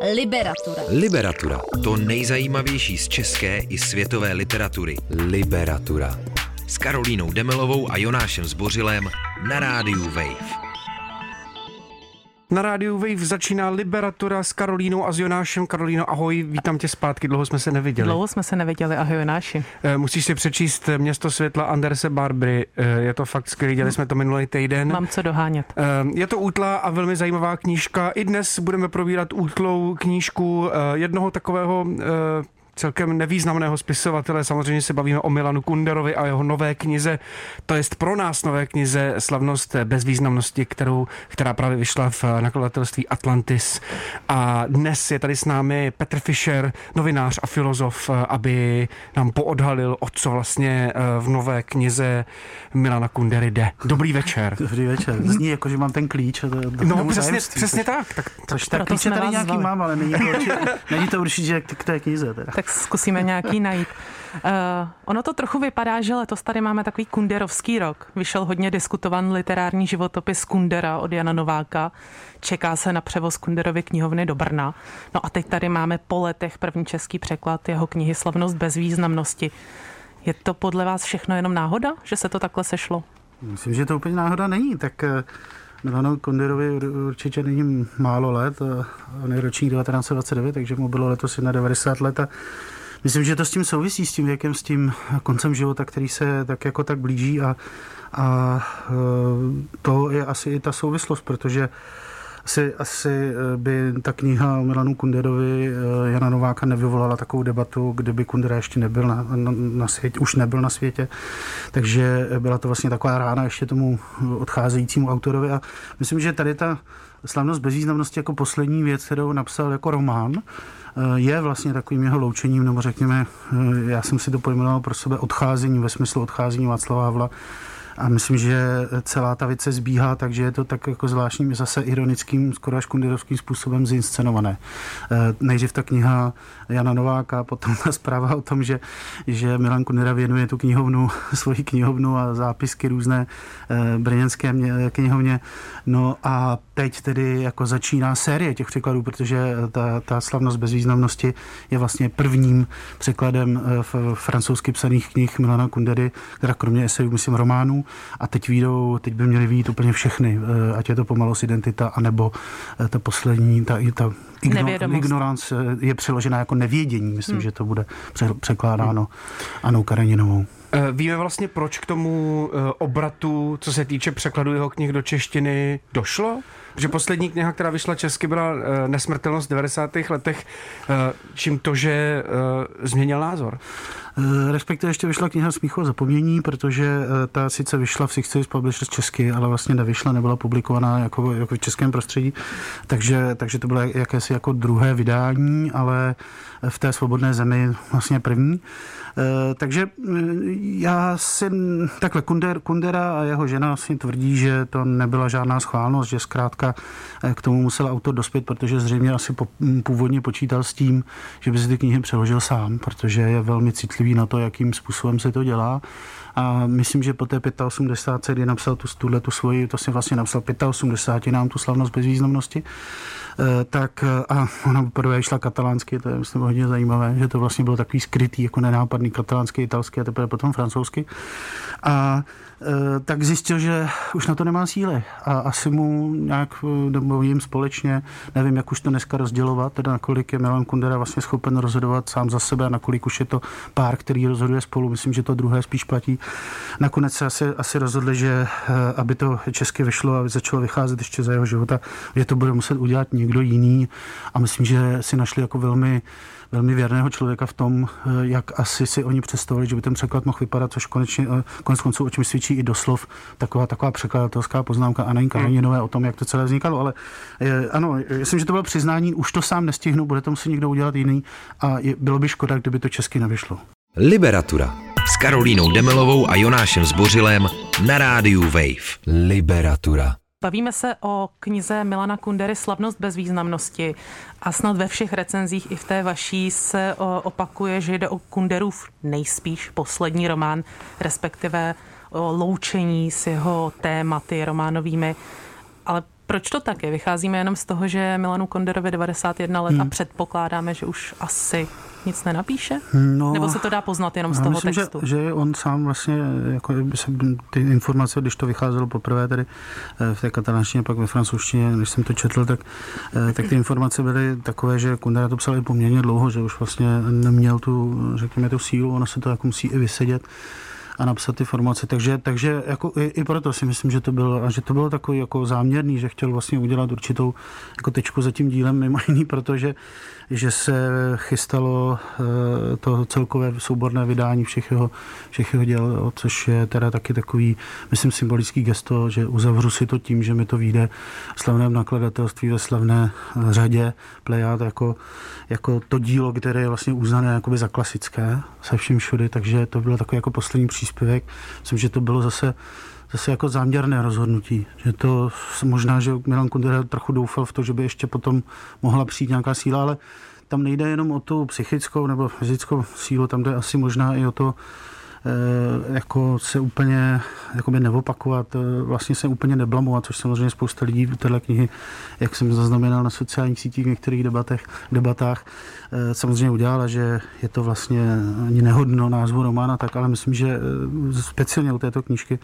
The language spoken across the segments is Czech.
Liberatura. Liberatura. To nejzajímavější z české i světové literatury. Liberatura. S Karolínou Demelovou a Jonášem Zbořilem na rádiu Wave. Na rádiu Wave začíná Liberatura s Karolínou a s Jonášem. Karolíno, ahoj, vítám tě zpátky, dlouho jsme se neviděli. Dlouho jsme se neviděli, ahoj Jonáši. Eh, musíš si přečíst Město světla Anderse Barbry, eh, je to fakt skvělé, dělali jsme to minulý týden. Mám co dohánět. Eh, je to útla a velmi zajímavá knížka. I dnes budeme probírat útlou knížku jednoho takového celkem nevýznamného spisovatele. Samozřejmě se bavíme o Milanu Kunderovi a jeho nové knize. To je pro nás nové knize Slavnost bezvýznamnosti, kterou, která právě vyšla v nakladatelství Atlantis. A dnes je tady s námi Petr Fischer, novinář a filozof, aby nám poodhalil, o co vlastně eh, v nové knize Milana Kundery jde. Dobrý večer. Dobrý večer. Zní jako, že mám ten klíč. No, přesně, přesně tak. tak. Což tak klíče tady nějaký zvali. mám, ale není to, určitě, není to určitě k té knize. Teda. Tak zkusíme nějaký najít. Uh, ono to trochu vypadá, že letos tady máme takový kunderovský rok. Vyšel hodně diskutovan literární životopis Kundera od Jana Nováka. Čeká se na převoz Kunderovy knihovny do Brna. No a teď tady máme po letech první český překlad jeho knihy Slavnost bez významnosti. Je to podle vás všechno jenom náhoda, že se to takhle sešlo? Myslím, že to úplně náhoda není. Tak eh, Milano Konderovi určitě není málo let. On je ročník 1929, takže mu bylo letos 91 let. A myslím, že to s tím souvisí, s tím věkem, s tím koncem života, který se tak jako tak blíží a, a eh, to je asi i ta souvislost, protože asi, asi eh, by ta kniha o Milanu Kunderovi eh, Jana Nováka nevyvolala takovou debatu, kdyby Kundera ještě nebyl na, na, na světě, už nebyl na světě. Takže byla to vlastně taková rána ještě tomu odcházejícímu autorovi a myslím, že tady ta slavnost bezvýznamnosti jako poslední věc, kterou napsal jako román, eh, je vlastně takovým jeho loučením, nebo řekněme, já jsem si to pojmenoval pro sebe odcházení ve smyslu odcházení Václava Havla a myslím, že celá ta věc se zbíhá, takže je to tak jako zvláštním, zase ironickým, skoro až kunderovským způsobem zinscenované. Eh, nejdřív ta kniha Jana Nováka, potom ta zpráva o tom, že, že Milan Kundera věnuje tu knihovnu, svoji knihovnu a zápisky různé eh, brněnské knihovně. No a teď tedy jako začíná série těch překladů, protože ta, ta slavnost bezvýznamnosti je vlastně prvním překladem eh, v francouzsky psaných knih Milana Kundery, která kromě esejů, myslím, románů, a teď výjdou, teď by měly výjít úplně všechny, eh, ať je to pomalost identita, anebo eh, ta poslední, ta, ta igno, ignorance je přeložena jako nevědění, myslím, hmm. že to bude překládáno Anou Kareninovou. Eh, víme vlastně, proč k tomu obratu, co se týče překladu jeho knih do češtiny, došlo? Že poslední kniha, která vyšla česky, byla Nesmrtelnost v 90. letech. Čím to, že změnil názor? Eh, respektive ještě vyšla kniha Smíchu a zapomnění, protože eh, ta sice vyšla v Six Publishers česky, ale vlastně nevyšla, nebyla publikovaná jako, jako v českém prostředí, takže, takže to bylo jakési jako druhé vydání, ale v té svobodné zemi vlastně první. Eh, takže já si takhle Kunder, Kundera a jeho žena vlastně tvrdí, že to nebyla žádná schválnost, že zkrátka k tomu musel autor dospět, protože zřejmě asi původně počítal s tím, že by si ty knihy přeložil sám, protože je velmi citlivý citlivý na to, jakým způsobem se to dělá. A myslím, že po té 85. kdy napsal tu, tuhle tu svoji, to si vlastně napsal 85. nám tu slavnost bezvýznamnosti, eh, tak eh, a ona poprvé šla katalánsky, to je myslím hodně zajímavé, že to vlastně bylo takový skrytý, jako nenápadný katalánský, italský a teprve potom francouzsky. A tak zjistil, že už na to nemá síly a asi mu nějak, eh, nebo jim společně, nevím, jak už to dneska rozdělovat, teda nakolik je Milan Kundera vlastně schopen rozhodovat sám za sebe a nakolik už je to pár, který rozhoduje spolu. Myslím, že to druhé spíš platí. Nakonec se asi, asi rozhodli, že eh, aby to česky vyšlo a začalo vycházet ještě za jeho života, že to bude muset udělat někdo jiný a myslím, že si našli jako velmi velmi věrného člověka v tom, eh, jak asi si oni představili, že by ten překlad mohl vypadat, což konečně, eh, konec konců o čem svědčí i doslov taková, taková překladatelská poznámka Anny Kameninové o tom, jak to celé vznikalo. Ale je, ano, myslím, že to bylo přiznání, už to sám nestihnu, bude to muset někdo udělat jiný a je, bylo by škoda, kdyby to česky nevyšlo. Liberatura s Karolínou Demelovou a Jonášem Zbořilem na rádiu Wave. Liberatura. Bavíme se o knize Milana Kundery Slavnost bez významnosti a snad ve všech recenzích i v té vaší se opakuje, že jde o Kunderův nejspíš poslední román, respektive o loučení s jeho tématy románovými. Ale Proč to tak je? Vycházíme jenom z toho, že Milanu Konderovi 91 let hmm. a předpokládáme, že už asi nic nenapíše? No, Nebo se to dá poznat jenom z toho myslím, textu? Že, že on sám vlastně, jako se, ty informace, když to vycházelo poprvé tady eh, v té katalánštině, pak ve francouzštině, když jsem to četl, tak, eh, tak ty informace byly takové, že Kundera to psal i poměrně dlouho, že už vlastně neměl tu, řekněme, tu sílu, ono se to jako musí i vysedět a napsat ty formace. Takže, takže jako i, i, proto si myslím, že to bylo, a že to bylo takový jako záměrný, že chtěl vlastně udělat určitou jako tečku za tím dílem, mimo jiný, protože že se chystalo eh, to celkové souborné vydání všech jeho, všech jeho děl, což je teda taky takový, myslím, symbolický gesto, že uzavřu si to tím, že mi to vyjde v slavném nakladatelství ve slavné eh, řadě Plejad jako, jako to dílo, které je vlastně uznané jakoby za klasické se vším všudy, takže to bylo takový jako poslední příspěvek. Myslím, že to bylo zase zase jako záměrné rozhodnutí. Že to možná, že Milan Kundera trochu doufal v to, že by ještě potom mohla přijít nějaká síla, ale tam nejde jenom o tu psychickou nebo fyzickou sílu, tam jde asi možná i o to, jako se úplně jakoby neopakovat, eh, vlastně se úplně neblamovat, což samozřejmě spousta lidí v téhle knihy, jak jsem zaznamenal na sociálních sítích v některých debatech, debatách, eh, samozřejmě udělala, že je to vlastně ani nehodno názvu romána, tak ale myslím, že speciálně u této knížky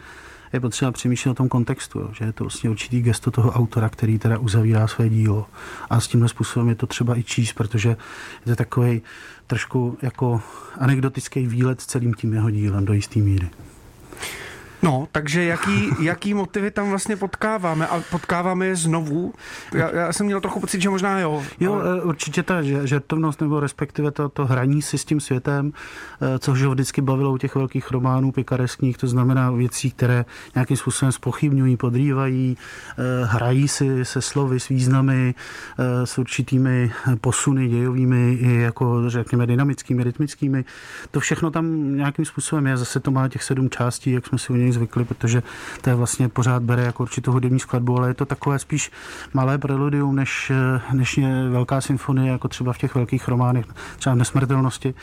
je potřeba přemýšlet o tom kontextu, jo, že je to vlastně určitý gesto toho autora, který teda uzavírá své dílo. A s tímhle způsobem je to třeba i číst, protože je to takový trošku jako anekdotický výlet celým tím jeho dílem do jisté míry. No, takže jaký, jaký motivy tam vlastně potkáváme a potkáváme je znovu? Já, já jsem měl trochu pocit, že možná jo. Jo, ale... určitě ta žertovnost nebo respektive to, to hraní si s tím světem, eh, což ho vždycky bavilo u těch velkých románů pikareskních, to znamená věcí, které nějakým způsobem spochybňují, podrývají, eh, hrají si se slovy, s významy, eh, s určitými posuny dějovými i jako řekněme dynamickými, rytmickými. To všechno tam nějakým způsobem je. Zase to má těch sedm částí, jak jsme si u něj zvykli, protože to je vlastně pořád bere jako určitou hudební skladbu, ale je to takové spíš malé preludium, než, než je velká symfonie, jako třeba v těch velkých románech, třeba v Nesmrtelnosti.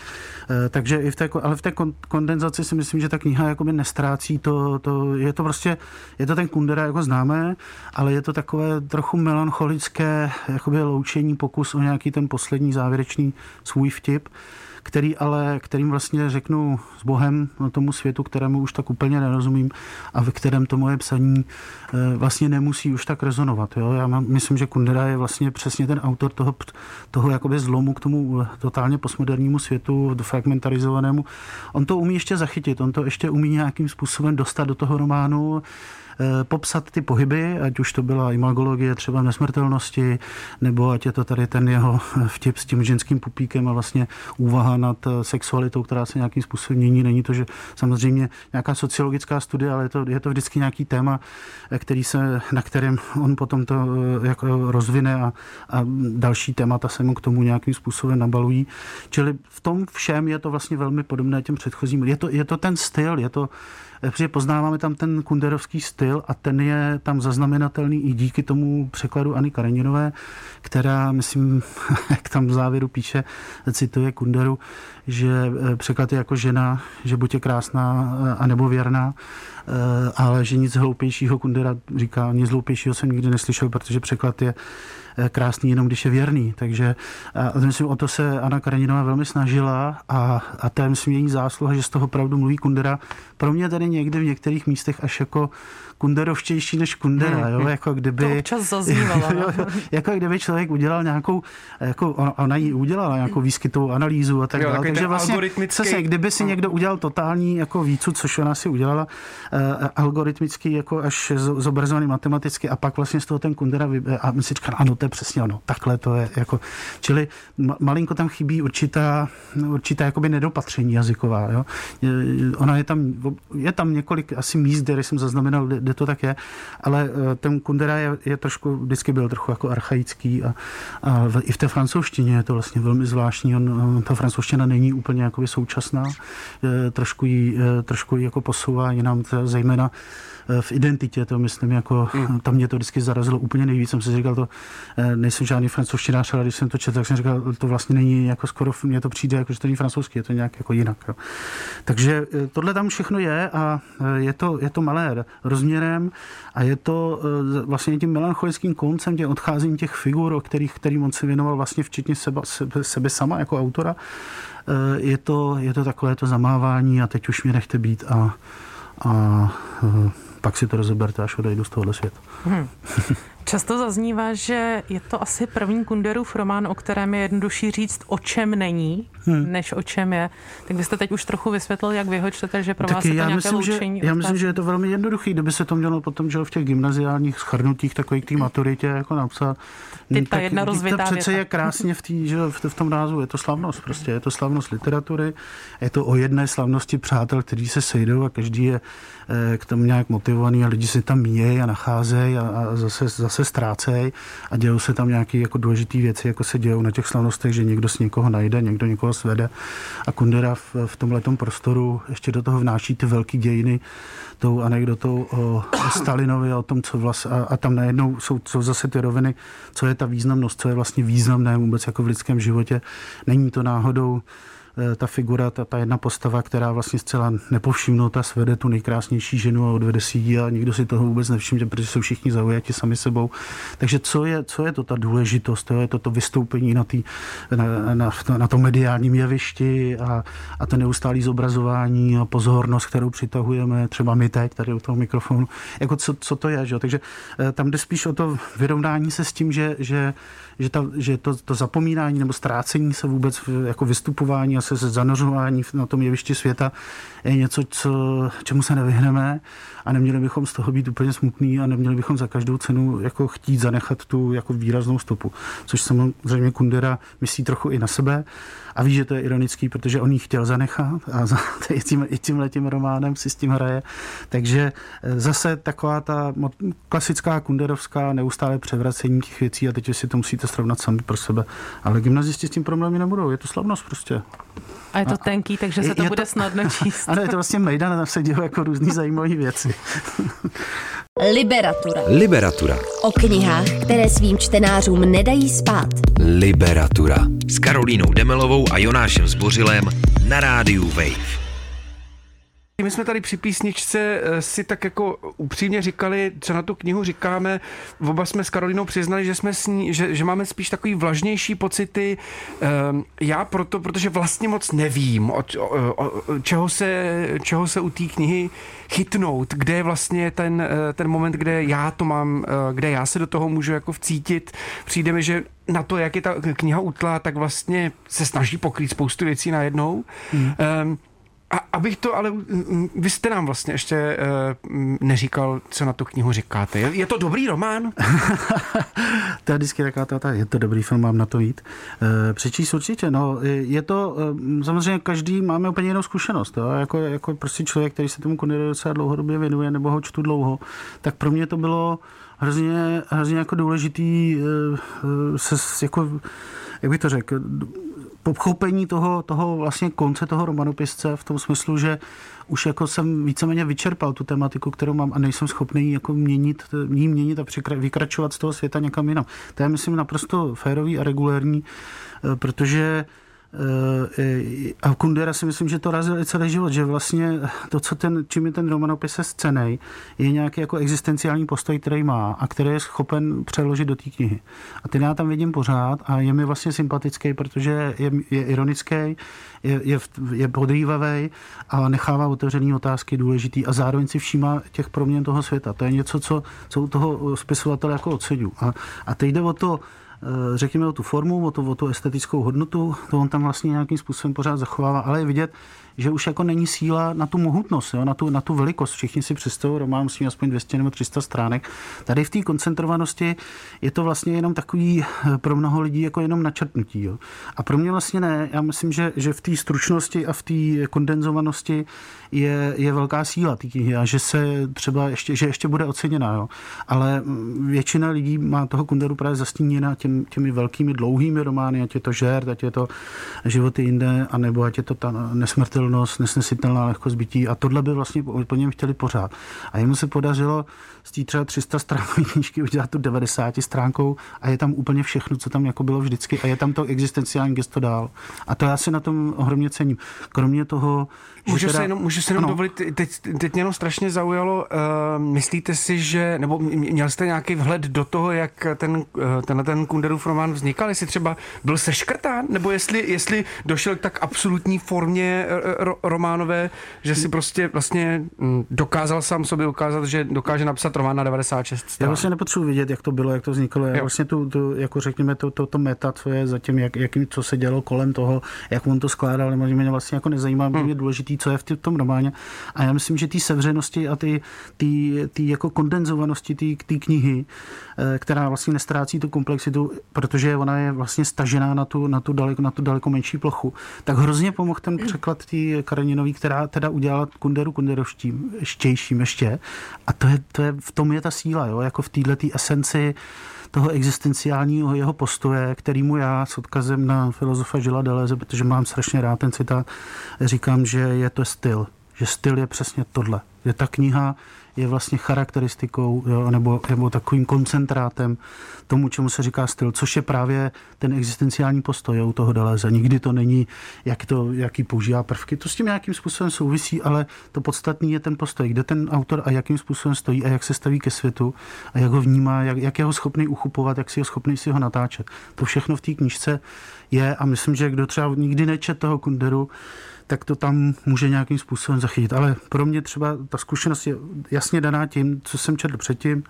Eh, takže i v té, ale v té kondenzaci si myslím, že ta kniha jakoby nestrácí to, to, je to prostě, je to ten Kundera, jako známe, ale je to takové trochu melancholické jakoby loučení, pokus o nějaký ten poslední závěrečný svůj vtip který ale, kterým vlastně řeknu s Bohem na tomu světu, kterému už tak úplně nerozumím a ve kterém to moje psaní eh, vlastně nemusí už tak rezonovat. Jo? Já mám, myslím, že Kundera je vlastně přesně ten autor toho, toho jakoby zlomu k tomu totálně postmodernímu světu, fragmentarizovanému. On to umí ještě zachytit, on to ještě umí nějakým způsobem dostat do toho románu, popsat ty pohyby, ať už to byla imagologie třeba nesmrtelnosti, nebo ať je to tady ten jeho vtip s tím ženským pupíkem a vlastně úvaha nad eh, sexualitou, která se nějakým způsobem mění. Není to, že samozřejmě nějaká sociologická studie, ale je to, je to vždycky nějaký téma, eh, který se, na kterém on potom to jako rozvine a, a další témata se mu k tomu nějakým způsobem nabalují. Čili v tom všem je to vlastně velmi podobné těm předchozím. Je to, je to ten styl, je to, protože poznáváme tam ten kunderovský styl a ten je tam zaznamenatelný i díky tomu překladu Ani Kareninové, která, myslím, jak tam v závěru píše, cituje Kunderu, že eh, překlad je jako žena, že buď je krásná, eh, anebo věrná, eh, ale že nic hloupějšího Kundera říká, nic hloupějšího jsem nikdy neslyšel, protože překlad je krásný jenom, když je věrný. Takže a myslím, o to se Anna Kareninová velmi snažila a, a to je, myslím, její zásluha, že z toho opravdu mluví Kundera. Pro mě tady někde v některých místech až jako kunderovštější než Kundera, hmm. jo, jako kdyby... To občas zaznívalo. jo, jo, no. jako kdyby člověk udělal nějakou, jako ona ji udělala nějakou výskytovou analýzu a tak dále. Takže vlastně, algoritmický... se, kdyby si někdo udělal totální jako výcud, což ona si udělala, uh, algoritmický, jako až zobrazovaný matematicky a pak vlastně z toho ten Kundera vybe, a my si říkám, ano, to je přesně ono, takhle to je, jako, čili malinko tam chybí určitá, určitá jakoby nedopatření jazyková, jo. Ona je tam, je tam několik asi míst, které jsem zaznamenal, kde to tak je, ale eh, ten Kundera je, je trošku, vždycky byl trochu jako archaický a, a v, i v té francouzštině je to vlastně velmi zvláštní. On, ta francouzština není úplně jakoby současná, trošku ji, eh, trošku ji jako posouvá jinam, zejména v identitě, to myslím, jako mm. tam mě to vždycky zarazilo úplně nejvíc. Jsem si říkal, to nejsem žádný francouzštinář, ale když jsem to četl, tak jsem říkal, to vlastně není jako skoro, mně to přijde, jako, že to není francouzský, je to nějak jako jinak. Jo. Takže tohle tam všechno je a je to, je to malé rozměrem a je to vlastně tím melancholickým koncem, tím odcházení těch figur, o kterých, kterým on se věnoval vlastně včetně sebe, sebe, sebe sama jako autora, je to, je to takové to zamávání a teď už mě nechte být a, a pak si to rozeberte, až odejdu z tohohle světa. Hmm. Často zaznívá, že je to asi první Kunderův román, o kterém je jednodušší říct, o čem není, hmm. než o čem je. Tak byste teď už trochu vysvětlil, jak vy ho čtete, že pro Taky vás je to já nějaké myslím, loučení. Že, já myslím, že je to velmi jednoduchý, kdyby se to mělo potom že v těch gymnaziálních schrnutích takových té maturitě jako napsat. Ty, ta jedna rozvitá to přece věta. je krásně v, tý, že v, v tom názvu. Je to slavnost prostě. Je to slavnost literatury. Je to o jedné slavnosti přátel, kteří se sejdou a každý je eh, k tomu nějak motivovaný a lidi se tam míjejí a nacházejí a, a zase, zase ztrácejí a dějou se tam nějaké jako důležité věci, jako se dějou na těch slavnostech, že někdo s někoho najde, někdo někoho svede a Kundera v, v tomhle prostoru ještě do toho vnáší ty velké dějiny tou anekdotou o, Stalinovi a o tom, co vlastně, a, a tam najednou jsou, jsou zase ty roviny, co je ta významnost, co je vlastně významné vůbec jako v lidském životě. Není to náhodou ta figura, ta, ta jedna postava, která vlastně zcela nepovšimnutá svede tu nejkrásnější ženu a odvede si ji a nikdo si toho vůbec nevšimne, protože jsou všichni zaujati sami sebou. Takže co je, co je to ta důležitost? To je to, to vystoupení na, tý, na, na, na tom mediálním jevišti a, a to neustálé zobrazování a pozornost, kterou přitahujeme, třeba my teď tady u toho mikrofonu. Jako co, co to je? Že? Takže eh, tam jde spíš o to vyrovnání se s tím, že, že že, ta, že to, to zapomínání nebo ztrácení se vůbec jako vystupování a se, zanořování na tom jevišti světa je něco, co, čemu se nevyhneme a neměli bychom z toho být úplně smutný a neměli bychom za každou cenu jako chtít zanechat tu jako výraznou stopu. Což samozřejmě Kundera myslí trochu i na sebe a ví, že to je ironický, protože on ji chtěl zanechat a za, i, tím, i tím románem si s tím hraje. Takže eh, zase taková ta klasická kunderovská neustále převracení těch věcí a teď si to musíte srovnat sami pro sebe. Ale gymnazisti s tím problémy nebudou, je to slavnost prostě. A je to tenký, takže se to je bude to, snadno číst. Ano, je to vlastně mejdan, tam se dějí jako různý zajímavé věci. Liberatura. Liberatura. O knihách, které svým čtenářům nedají spát. Liberatura. S Karolínou Demelovou a Jonášem Zbořilem na rádiu Wave. My jsme tady při písničce eh, si tak jako upřímně říkali, co na tu knihu říkáme. Oba jsme s Karolinou přiznali, že, jsme s ní, že, že máme spíš takový vlažnější pocity. Ehm, já proto, protože vlastně moc nevím, od, o, o, čeho, se, čeho se u té knihy chytnout, kde je vlastně ten, eh, ten moment, kde já to mám, eh, kde já se do toho můžu jako vcítit. Přijde mi, že na to, jak je ta kniha utlá, tak vlastně se snaží pokrýt spoustu věcí najednou. Hmm. Um, a abych to, ale vy jste nám vlastně ještě uh, neříkal, co na tu knihu říkáte. Je, je to dobrý román? to je vždycky taková ta, je to dobrý film, mám na to jít. Uh, přečíst určitě, no. Je to, uh, samozřejmě každý máme úplně jinou zkušenost. Jo? Jako, jako prostě člověk, který se tomu Connery docela dlouhodobě věnuje, nebo ho čtu dlouho, tak pro mě to bylo hrozně, hrozně jako důležitý se jako jak bych to řekl, pochopení toho, toho vlastně konce toho romanopisce v tom smyslu, že už jako jsem víceméně vyčerpal tu tematiku, kterou mám a nejsem schopný jako měnit, ní měnit a vykračovat z toho světa někam jinam. To je, myslím, naprosto férový a regulérní, eh, protože a Kundera si myslím, že to razil i celý život, že vlastně to, co ten, čím je ten romanopis se scenej, je nějaký jako existenciální postoj, který má a který je schopen přeložit do té knihy. A ten já tam vidím pořád a je mi vlastně sympatický, protože je, je ironický, je, je, je podrývavý a nechává otevřený otázky důležitý a zároveň si všímá těch proměn toho světa. To je něco, co, co u toho spisovatele jako oceňu. A, a teď jde o to, Eh, řekněme o tu formu, o tu, o tu estetickou hodnotu, to on tam vlastně nějakým způsobem pořád zachovává, ale je vidět, že už jako není síla na tu mohutnost, jo, na, tu, na tu velikost. Všichni si představují, román musí aspoň 200 nebo 300 stránek. Tady v té koncentrovanosti je to vlastně jenom takový eh, pro mnoho lidí jako jenom načrtnutí. Jo. A pro mě vlastně ne. Já myslím, že, že v té stručnosti a v té kondenzovanosti je, je velká síla té knihy a že se třeba ještě, že ještě bude oceněná. Jo. Ale mm, většina lidí má toho Kunderu právě zastíněna těm těm, těmi velkými dlouhými romány, ať je to žert, ať je to životy jinde, anebo ať je to ta nesmrtelnost, nesnesitelná lehkost bytí. A tohle by vlastně po něm chtěli pořád. A jemu se podařilo z té třeba 300 stránkové knížky udělat tu 90 stránkou a je tam úplně všechno, co tam jako bylo vždycky a je tam to existenciální gesto dál. A to já si na tom ohromně cením. Kromě toho, Můžu teda... se jenom, můžu se jenom dovolit, teď, teď mě jenom strašně zaujalo, uh, myslíte si, že, nebo měl jste nějaký vhled do toho, jak ten, uh, tenhle ten Kunderův román vznikal, jestli třeba byl seškrtán, nebo jestli, jestli došel k tak absolutní formě uh, ro, románové, že si prostě vlastně um, dokázal sám sobě ukázat, že dokáže napsat román na 96 strán. Já vlastně nepotřebuji vědět, jak to bylo, jak to vzniklo. Já jo. vlastně tu, tu, jako řekněme, to, to, to meta, co je zatím, jak, jakým, co se dělo kolem toho, jak on to skládal, mě vlastně jako nezajímá, hmm. mě důležitý, co je v tom románě. A já myslím, že ty sevřenosti a ty, ty, ty jako kondenzovanosti té knihy, eh, která vlastně nestrácí tu komplexitu, protože ona je vlastně stažená na tu, na tu, daleko, na tu daleko menší plochu, tak hrozně pomohl ten překlad té Kareninový, která teda udělala Kunderu Kunderovštím, štějším ještě. A to je, to je, v tom je ta síla, jo? jako v této esenci toho existenciálního jeho postoje, kterýmu já s odkazem na filozofa Žila Deleze, protože mám strašně rád ten citát, říkám, že je to styl. Že styl je přesně tohle. Že ta kniha je vlastně charakteristikou jo, nebo, nebo takovým koncentrátem tomu, čemu se říká styl, což je právě ten existenciální postoj u toho Deleze. Nikdy to není, jak to, jaký používá prvky. To s tím nějakým způsobem souvisí, ale to podstatné je ten postoj, kde ten autor a jakým způsobem stojí a jak se staví ke světu a jak ho vnímá, jak, jak je ho schopný uchupovat, jak si je schopný si ho natáčet. To všechno v té knižce je a myslím, že kdo třeba nikdy nečet toho Kunderu, tak to tam může nějakým způsobem zachytit. Ale pro mě třeba ta zkušenost je jasně daná tím, co jsem četl předtím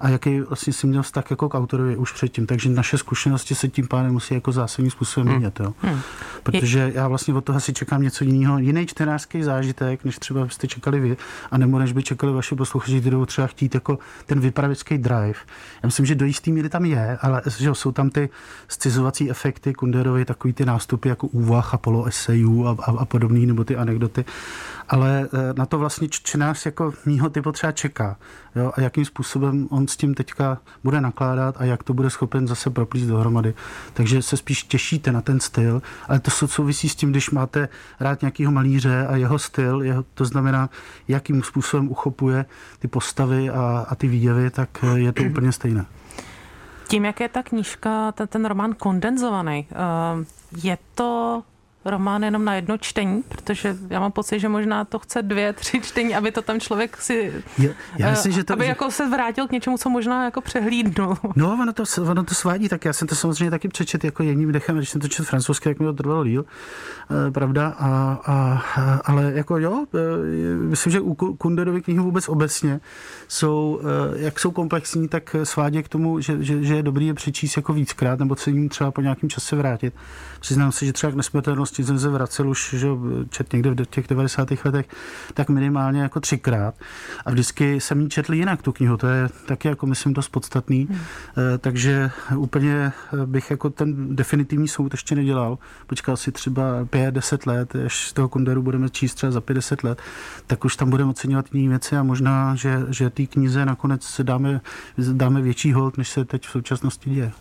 a jaký vlastně jsem měl vztah jako k autorovi už předtím. Takže naše zkušenosti se tím pádem musí jako zásadním způsobem hmm. měnit. Jo. Hmm. Protože já vlastně od toho asi čekám něco jiného, jiný čtenářský zážitek, než třeba byste čekali vy, a nebo než by čekali vaši posluchači, kteří třeba chtít jako ten vypravěcký drive. Já myslím, že do jistý míry tam je, ale že jsou tam ty scizovací efekty Kunderovi, takový ty nástupy jako úvah a polo a, a, a podobný, nebo ty anekdoty. Ale eh, na to vlastně čtenář jako mýho typu třeba čeká. Jo? A jakým způsobem on s tím teďka bude nakládat a jak to bude schopen zase proplíst dohromady. Takže se spíš těšíte na ten styl, ale to souvisí s tím, když máte rád nějakého malíře a jeho styl, jeho, to znamená, jakým způsobem uchopuje ty postavy a, a ty výjevy, tak eh, je to úplně stejné. Tím, jak je ta knížka, ten, ten román kondenzovaný, eh, je to román jenom na jedno čtení, protože já mám pocit, že možná to chce dvě, tři čtení, aby to tam člověk si, já, já myslím, že to, aby že... jako se vrátil k něčemu, co možná jako přehlídnul. No, ono to, ono to svádí, tak já jsem to samozřejmě taky přečet jako jedním dechem, když jsem to četl francouzsky, jak mi to trvalo díl, e, pravda, a, a, ale jako jo, e, myslím, že u Kunderovy knihy vůbec obecně jsou, jak jsou komplexní, tak svádí k tomu, že, že, že je dobrý je přečíst jako víckrát, nebo se jim třeba po nějakém čase vrátit. Přiznám se, že třeba k nesmrtelnosti jsem se vracel už, že čet někde v těch 90. letech, tak minimálně jako třikrát. A vždycky jsem ji četl jinak, tu knihu. To je taky jako myslím dost podstatný. Hmm. Eh, takže úplně bych jako ten definitivní soud ještě nedělal. Počkal si třeba 5-10 let, až z toho Kunderu budeme číst třeba za 50 let, tak už tam budeme oceňovat jiné věci a možná, že, že té knize nakonec dáme, dáme větší hold, než se teď v současnosti děje.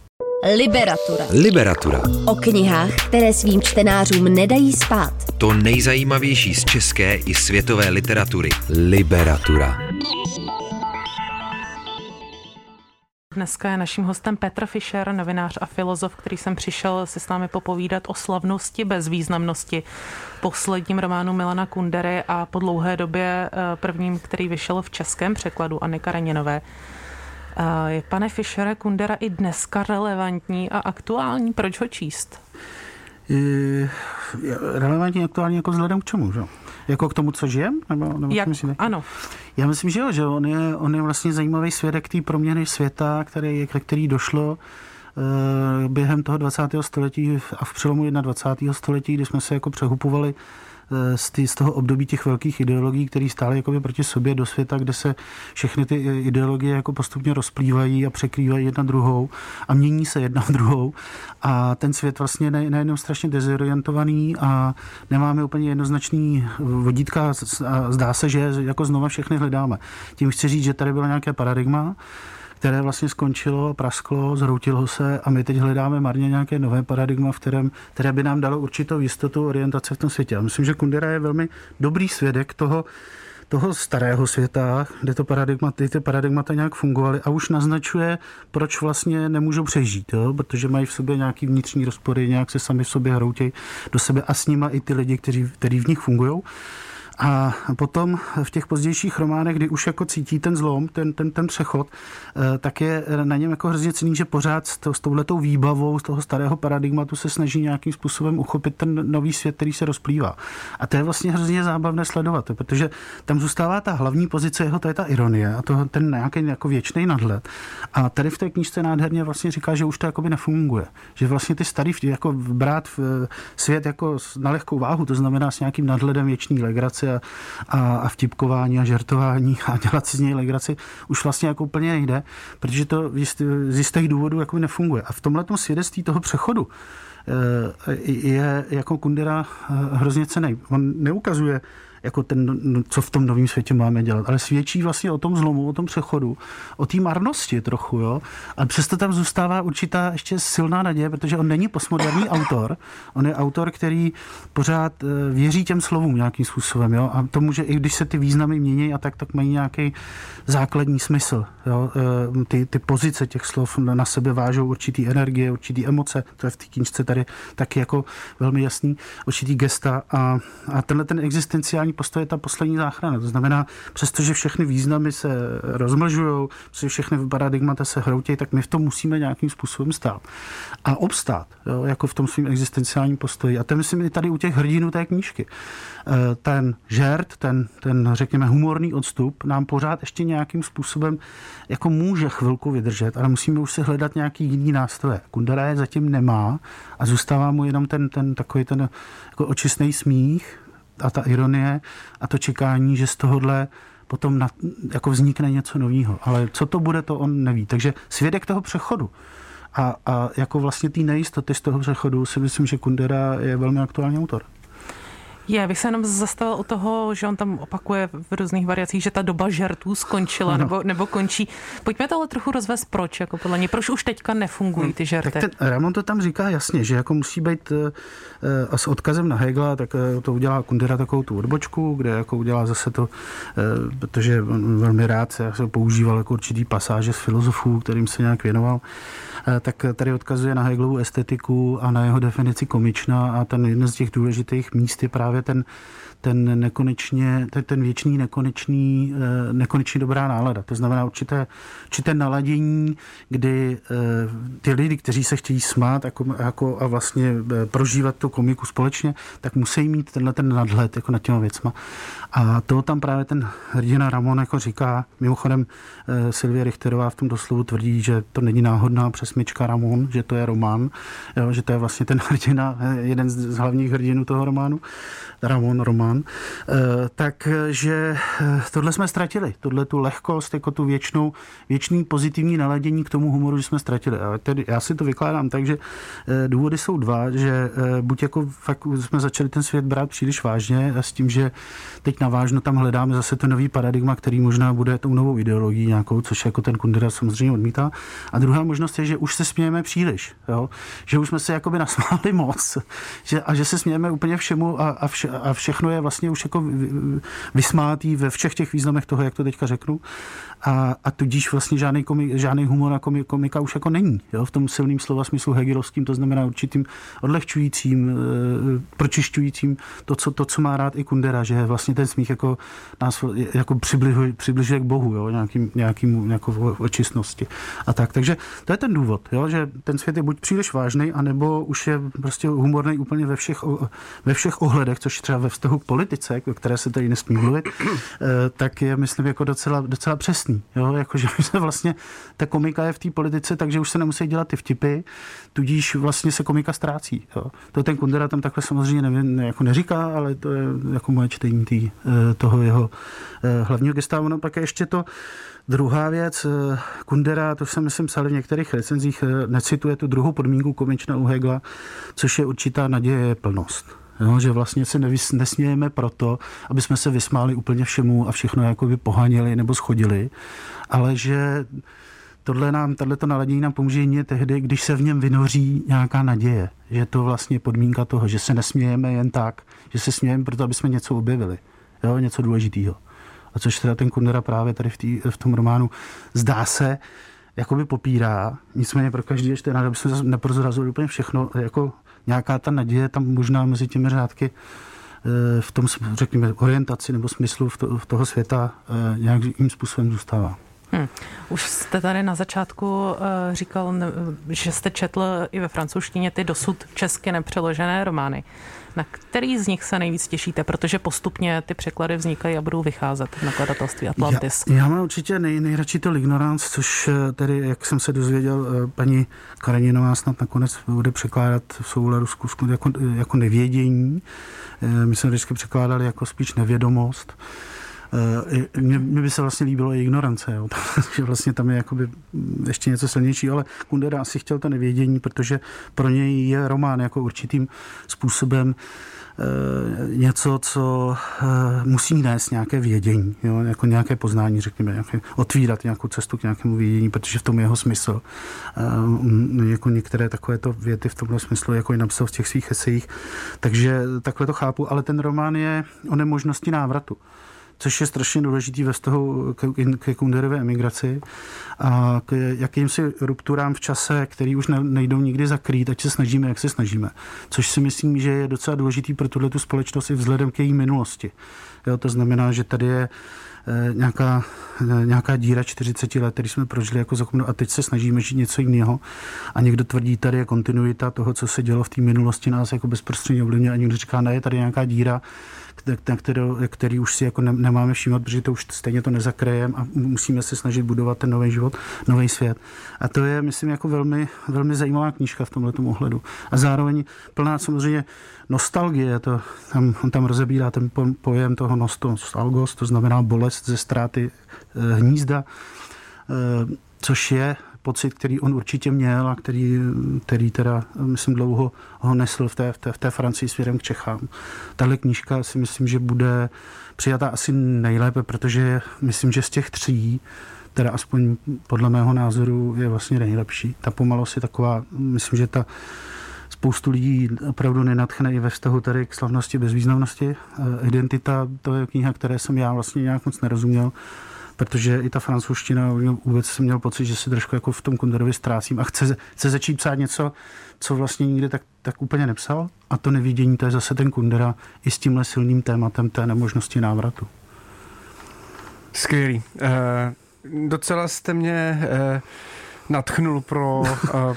Liberatura. Liberatura. O knihách, které svým čtenářům nedají spát. To nejzajímavější z české i světové literatury. Liberatura. Dneska je naším hostem Petr Fischer, novinář a filozof, který jsem přišel si s námi popovídat o slavnosti bez významnosti, posledním románu Milana Kundery a po dlouhé době eh, prvním, který vyšel v českém překladu Anny Kareninové. Je pane Fischere Kundera i dneska relevantní a aktuální? Proč ho číst? Je relevantní aktuální jako vzhledem k čemu, že? Jako k tomu, co žijem? Nebo, nebo Jak, ano. Já myslím, že jo, že on je, on je vlastně zajímavý svědek té proměny světa, který, ke který došlo uh, během toho 20. století a v přelomu 21. století, kdy jsme se jako přehupovali Eh, z, tý, z toho období těch velkých ideologií, které stály jakoby proti sobě do světa, kde se všechny ty ideologie jako postupně rozplývají a překrývají jedna druhou a mění se jedna druhou. A ten svět vlastně ne, nejenom strašně dezorientovaný a nemáme úplně jednoznačný vodítka a zdá se, že jako znova všechny hledáme. Tím chci říct, že tady bylo nějaké paradigma, které vlastně skončilo, prasklo, zhroutilo se a my teď hledáme marně nějaké nové paradigma, v kterém, které by nám dalo určitou jistotu orientace v tom světě. A myslím, že Kundera je velmi dobrý svědek toho, toho starého světa, kde to paradigma, ty, ty paradigmata nějak fungovaly a už naznačuje, proč vlastně nemůžou přežít, jo? protože mají v sobě nějaký vnitřní rozpory, nějak se sami v sobě hroutějí do sebe a s nima i ty lidi, kteří, kteří v nich fungují. A potom v těch pozdějších románech, kdy už jako cítí ten zlom, ten, ten, ten přechod, eh, tak je na něm jako hrozně cený, že pořád s, to, s touhletou výbavou z toho starého paradigmatu se snaží nějakým způsobem uchopit ten nový svět, který se rozplývá. A to je vlastně hrozně zábavné sledovat, protože tam zůstává ta hlavní pozice jeho, to je ta ironie a to ten nějaký jako věčný nadhled. A tady v té knížce nádherně vlastně říká, že už to jakoby nefunguje. Že vlastně ty starý jako brát v svět jako na lehkou váhu, to znamená s nějakým nadhledem věčný legrace a, a, a vtipkování a žertování a dělat si z něj legraci už vlastně jako úplně nejde, protože to z jistých důvodů jako nefunguje. A v tomhle svědectví toho přechodu eh, je jako Kundera eh, hrozně cený. On neukazuje jako ten, no, co v tom novém světě máme dělat, ale svědčí vlastně o tom zlomu, o tom přechodu, o té marnosti trochu, jo. A přesto tam zůstává určitá ještě silná naděje, protože on není postmoderní autor, on je autor, který pořád eh, věří těm slovům nějakým způsobem, jo. A tomu, že i když se ty významy mění a tak, tak mají nějaký základní smysl, jo. Eh, ty, ty pozice těch slov na sebe vážou určitý energie, určitý emoce, to je v té knížce tady taky jako velmi jasný, určitý gesta a, a tenhle ten existenciální morální postoj je ta poslední záchrana. To znamená, přestože všechny významy se rozmlžují, přestože všechny paradigmata se hroutějí, tak my v tom musíme nějakým způsobem stát. A obstát, jo, jako v tom svým existenciálním postoji. A to myslím i tady u těch hrdinů té knížky. E, ten žert, ten, ten, řekněme, humorný odstup nám pořád ještě nějakým způsobem jako může chvilku vydržet, ale musíme už si hledat nějaký jiný nástroje. Kundera je zatím nemá a zůstává mu jenom ten, ten takový ten jako očistný smích, a ta ironie a to čekání, že z tohohle potom na, jako vznikne něco nového. Ale co to bude, to on neví. Takže svědek toho přechodu a, a jako vlastně té nejistoty z toho přechodu si myslím, že Kundera je velmi aktuální autor. Je, bych se jenom zastavil u toho, že on tam opakuje v různých variacích, že ta doba žertů skončila nebo, nebo končí. Pojďme to ale trochu rozvést, proč, jako podle něj, proč už teďka nefungují ty žerty. Tak ten Ramon to tam říká jasně, že jako musí být uh, s odkazem na Hegla, tak uh, to udělá Kundera takovou tu odbočku, kde jako udělá zase to, protože on velmi rád se, se používal jako určitý pasáže z filozofů, kterým se nějak věnoval. Eh, tak tady odkazuje na Hegelovu estetiku a na jeho definici komična a ten jeden z těch důležitých míst je právě ten ten nekonečně, ten, ten věčný nekonečný, eh, nekonečně dobrá nálada. To znamená určité, určité naladění, kdy eh, ty lidi, kteří se chtějí smát jako, jako a vlastně prožívat tu komiku společně, tak musí mít tenhle ten nadhled jako nad těma věcma. A to tam právě ten hrdina Ramon jako říká, mimochodem Silvia Richterová v tom doslovu tvrdí, že to není náhodná přesmička Ramon, že to je román, jo, že to je vlastně ten hrdina, jeden z hlavních hrdinů toho románu, Ramon, román, eh, takže eh, tohle jsme ztratili. Tohle tu lehkost, jako tu věčnou, věčný pozitivní naladění k tomu humoru, že jsme ztratili. A tedy já si to vykládám tak, že eh, důvody jsou dva, že buď jako fakt jsme začali ten svět brát příliš vážně a s tím, že teď navážno tam hledáme zase to nový paradigma, který možná bude tou novou ideologií nějakou, což jako ten Kundera samozřejmě odmítá. A druhá možnost je, že už se smějeme příliš, jo? že už jsme se jakoby nasmáli moc že, a že se smějeme úplně všemu a, a, vše, a všechno je vlastně už jako vysmátý ve všech těch významech toho, jak to teďka řeknu. A, a tudíž vlastně žádný, komik, žádný humor a komik, komika už jako není. Jo? V tom silným slova smyslu hegelovským, to znamená určitým odlehčujícím, e, pročišťujícím to co, to, co má rád i Kundera, že vlastně ten smích jako nás jako přibližuje, přibližuje k Bohu, jo? Nějakým, nějakým nějakou očistnosti a tak. Takže to je ten důvod, jo? že ten svět je buď příliš vážný, anebo už je prostě humorný úplně ve všech, ve všech ohledech, což třeba ve vztahu k politice, o které se tady nesmí mluvit, eh, tak je, myslím, jako docela, docela přesný. Jo? Jako, že se vlastně ta komika je v té politice, takže už se nemusí dělat ty vtipy, tudíž vlastně se komika ztrácí. Jo? To ten Kundera tam takhle samozřejmě nevím, jako neříká, ale to je jako moje čtení tý, eh, toho jeho eh, hlavního gesta. Ono pak je ještě to, Druhá věc, Kundera, to jsem myslím psal v některých recenzích, necituje tu druhou podmínku komična u Hegla, což je určitá naděje plnost. Jo, že vlastně se nevys, nesmějeme proto, aby jsme se vysmáli úplně všemu a všechno jakoby pohanili nebo schodili, ale že tohle nám, tohleto naladění nám pomůže jedině tehdy, když se v něm vynoří nějaká naděje, že to vlastně podmínka toho, že se nesmějeme jen tak, že se smějeme proto, aby jsme něco objevili, jo, něco důležitého. A což teda ten Kundera právě tady v, tý, v tom románu zdá se, jakoby popírá, nicméně pro každý ještě aby jsme neprozrazili úplně všechno, jako nějaká ta naděje tam možná mezi těmi řádky eh, v tom, řekněme, orientaci nebo smyslu v, to, v toho světa eh, nějakým způsobem zůstává. Hmm. Už jste tady na začátku uh, říkal, že jste četl i ve francouzštině ty dosud česky nepřeložené romány. Na který z nich se nejvíc těšíte? Protože postupně ty překlady vznikají a budou vycházet v nakladatelství Atlantis. Já, já mám určitě nej, nejradši to L'Ignorance, což eh, tedy, jak jsem se dozvěděl, eh, paní Kareninová snad nakonec bude překládat v souladu s jako, jako nevědění. My jsme vždycky překládali jako spíš nevědomost. Eh, mně, mně by se vlastně líbilo i ignorance, jo. že vlastně tam je jakoby ještě něco silnější, ale Kundera asi chtěl to nevědění, protože pro něj je román jako určitým způsobem eh, něco, co eh, musí nést nějaké vědění, jo, jako nějaké poznání, řekněme, nějaké, otvírat nějakou cestu k nějakému vědění, protože v tom je jeho smysl. Jako některé takovéto věty v tomhle smyslu, jako i napsal v těch svých esejích. Takže takhle to chápu, ale ten román je o nemožnosti návratu což je strašně důležitý ve vztahu ke Kunderové emigraci a k jakýmsi rupturám v čase, který už nejdou nikdy zakrýt, ať se snažíme, jak se snažíme. Což si myslím, že je docela důležitý pro tuhle tu společnost i vzhledem k její minulosti. Jo, to znamená, že tady je eh, nějaká, eh, nějaká díra 40 let, který jsme prožili jako zakon a teď se snažíme žít něco jiného. A někdo tvrdí, tady je kontinuita toho, co se dělo v té minulosti, nás jako bezprostředně ovlivňuje a někdo říká, ne, je tady nějaká díra, na který, který už si jako ne, nemáme všímat, protože to už stejně to nezakrejeme a musíme se snažit budovat ten nový život, nový svět. A to je, myslím, jako velmi, velmi zajímavá knížka v tomhle ohledu. A zároveň plná samozřejmě nostalgie, to, tam, on tam rozebírá ten pojem toho nostalgos, to znamená bolest ze ztráty e, hnízda, e, což je pocit, který on určitě měl a který, který teda, myslím, dlouho ho nesl v té, v té, v té Francii směrem k Čechám. Tahle knížka si myslím, že bude přijata asi nejlépe, protože myslím, že z těch tří teda aspoň podle mého názoru je vlastně nejlepší. Ta pomalost je taková, myslím, že ta spoustu lidí opravdu nenatchne i ve vztahu tady k slavnosti bezvýznamnosti. Identita, to je kniha, které jsem já vlastně nějak moc nerozuměl protože i ta francouzština, vůbec jsem měl pocit, že si trošku jako v tom Kunderovi ztrácím a chce, chce začít psát něco, co vlastně nikdy tak, tak úplně nepsal. A to nevidění, to je zase ten Kundera i s tímhle silným tématem té nemožnosti návratu. Skvělý. Uh, docela jste mě uh, natchnul pro, uh,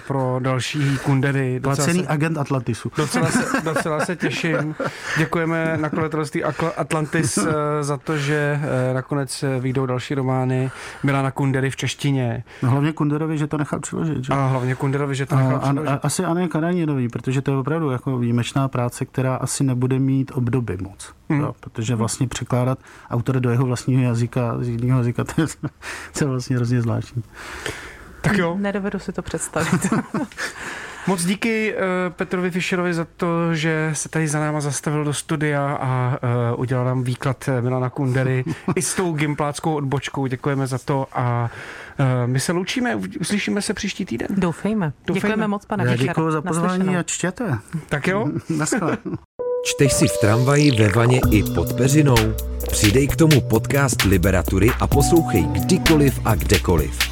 pro další kundery. Placený se, agent Atlantisu. Docela se, docela se těším. Děkujeme nakladatelství Atlantis uh, za to, že uh, nakonec vyjdou další romány Milana Kundery v češtině. No, hlavně Kunderovi, že to nechal přiložit. Že? A hlavně Kunderovi, že to nechal a, přiložit. A, a, asi Aně Karaninový, protože to je opravdu jako výjimečná práce, která asi nebude mít obdoby moc. Hmm. Jo, protože vlastně překládat autora do jeho vlastního jazyka, z jiného jazyka, to je, to je vlastně hrozně zvláštní. Tak jo. Nedovedu si to představit. Moc díky uh, Petrovi Fischerovi za to, že se tady za náma zastavil do studia a uh, udělal nám výklad eh, Milana Kundery i s tou gimpláckou odbočkou. Děkujeme za to a uh, my se loučíme, uslyšíme se příští týden. Doufejme. Doufejme. Děkujeme moc, pane Já Děkuji za pozvání a čtěte. Tak jo. Čteš si v tramvaji, ve vaně i pod peřinou? Přidej k tomu podcast Liberatury a poslouchej kdykoliv a kdekoliv.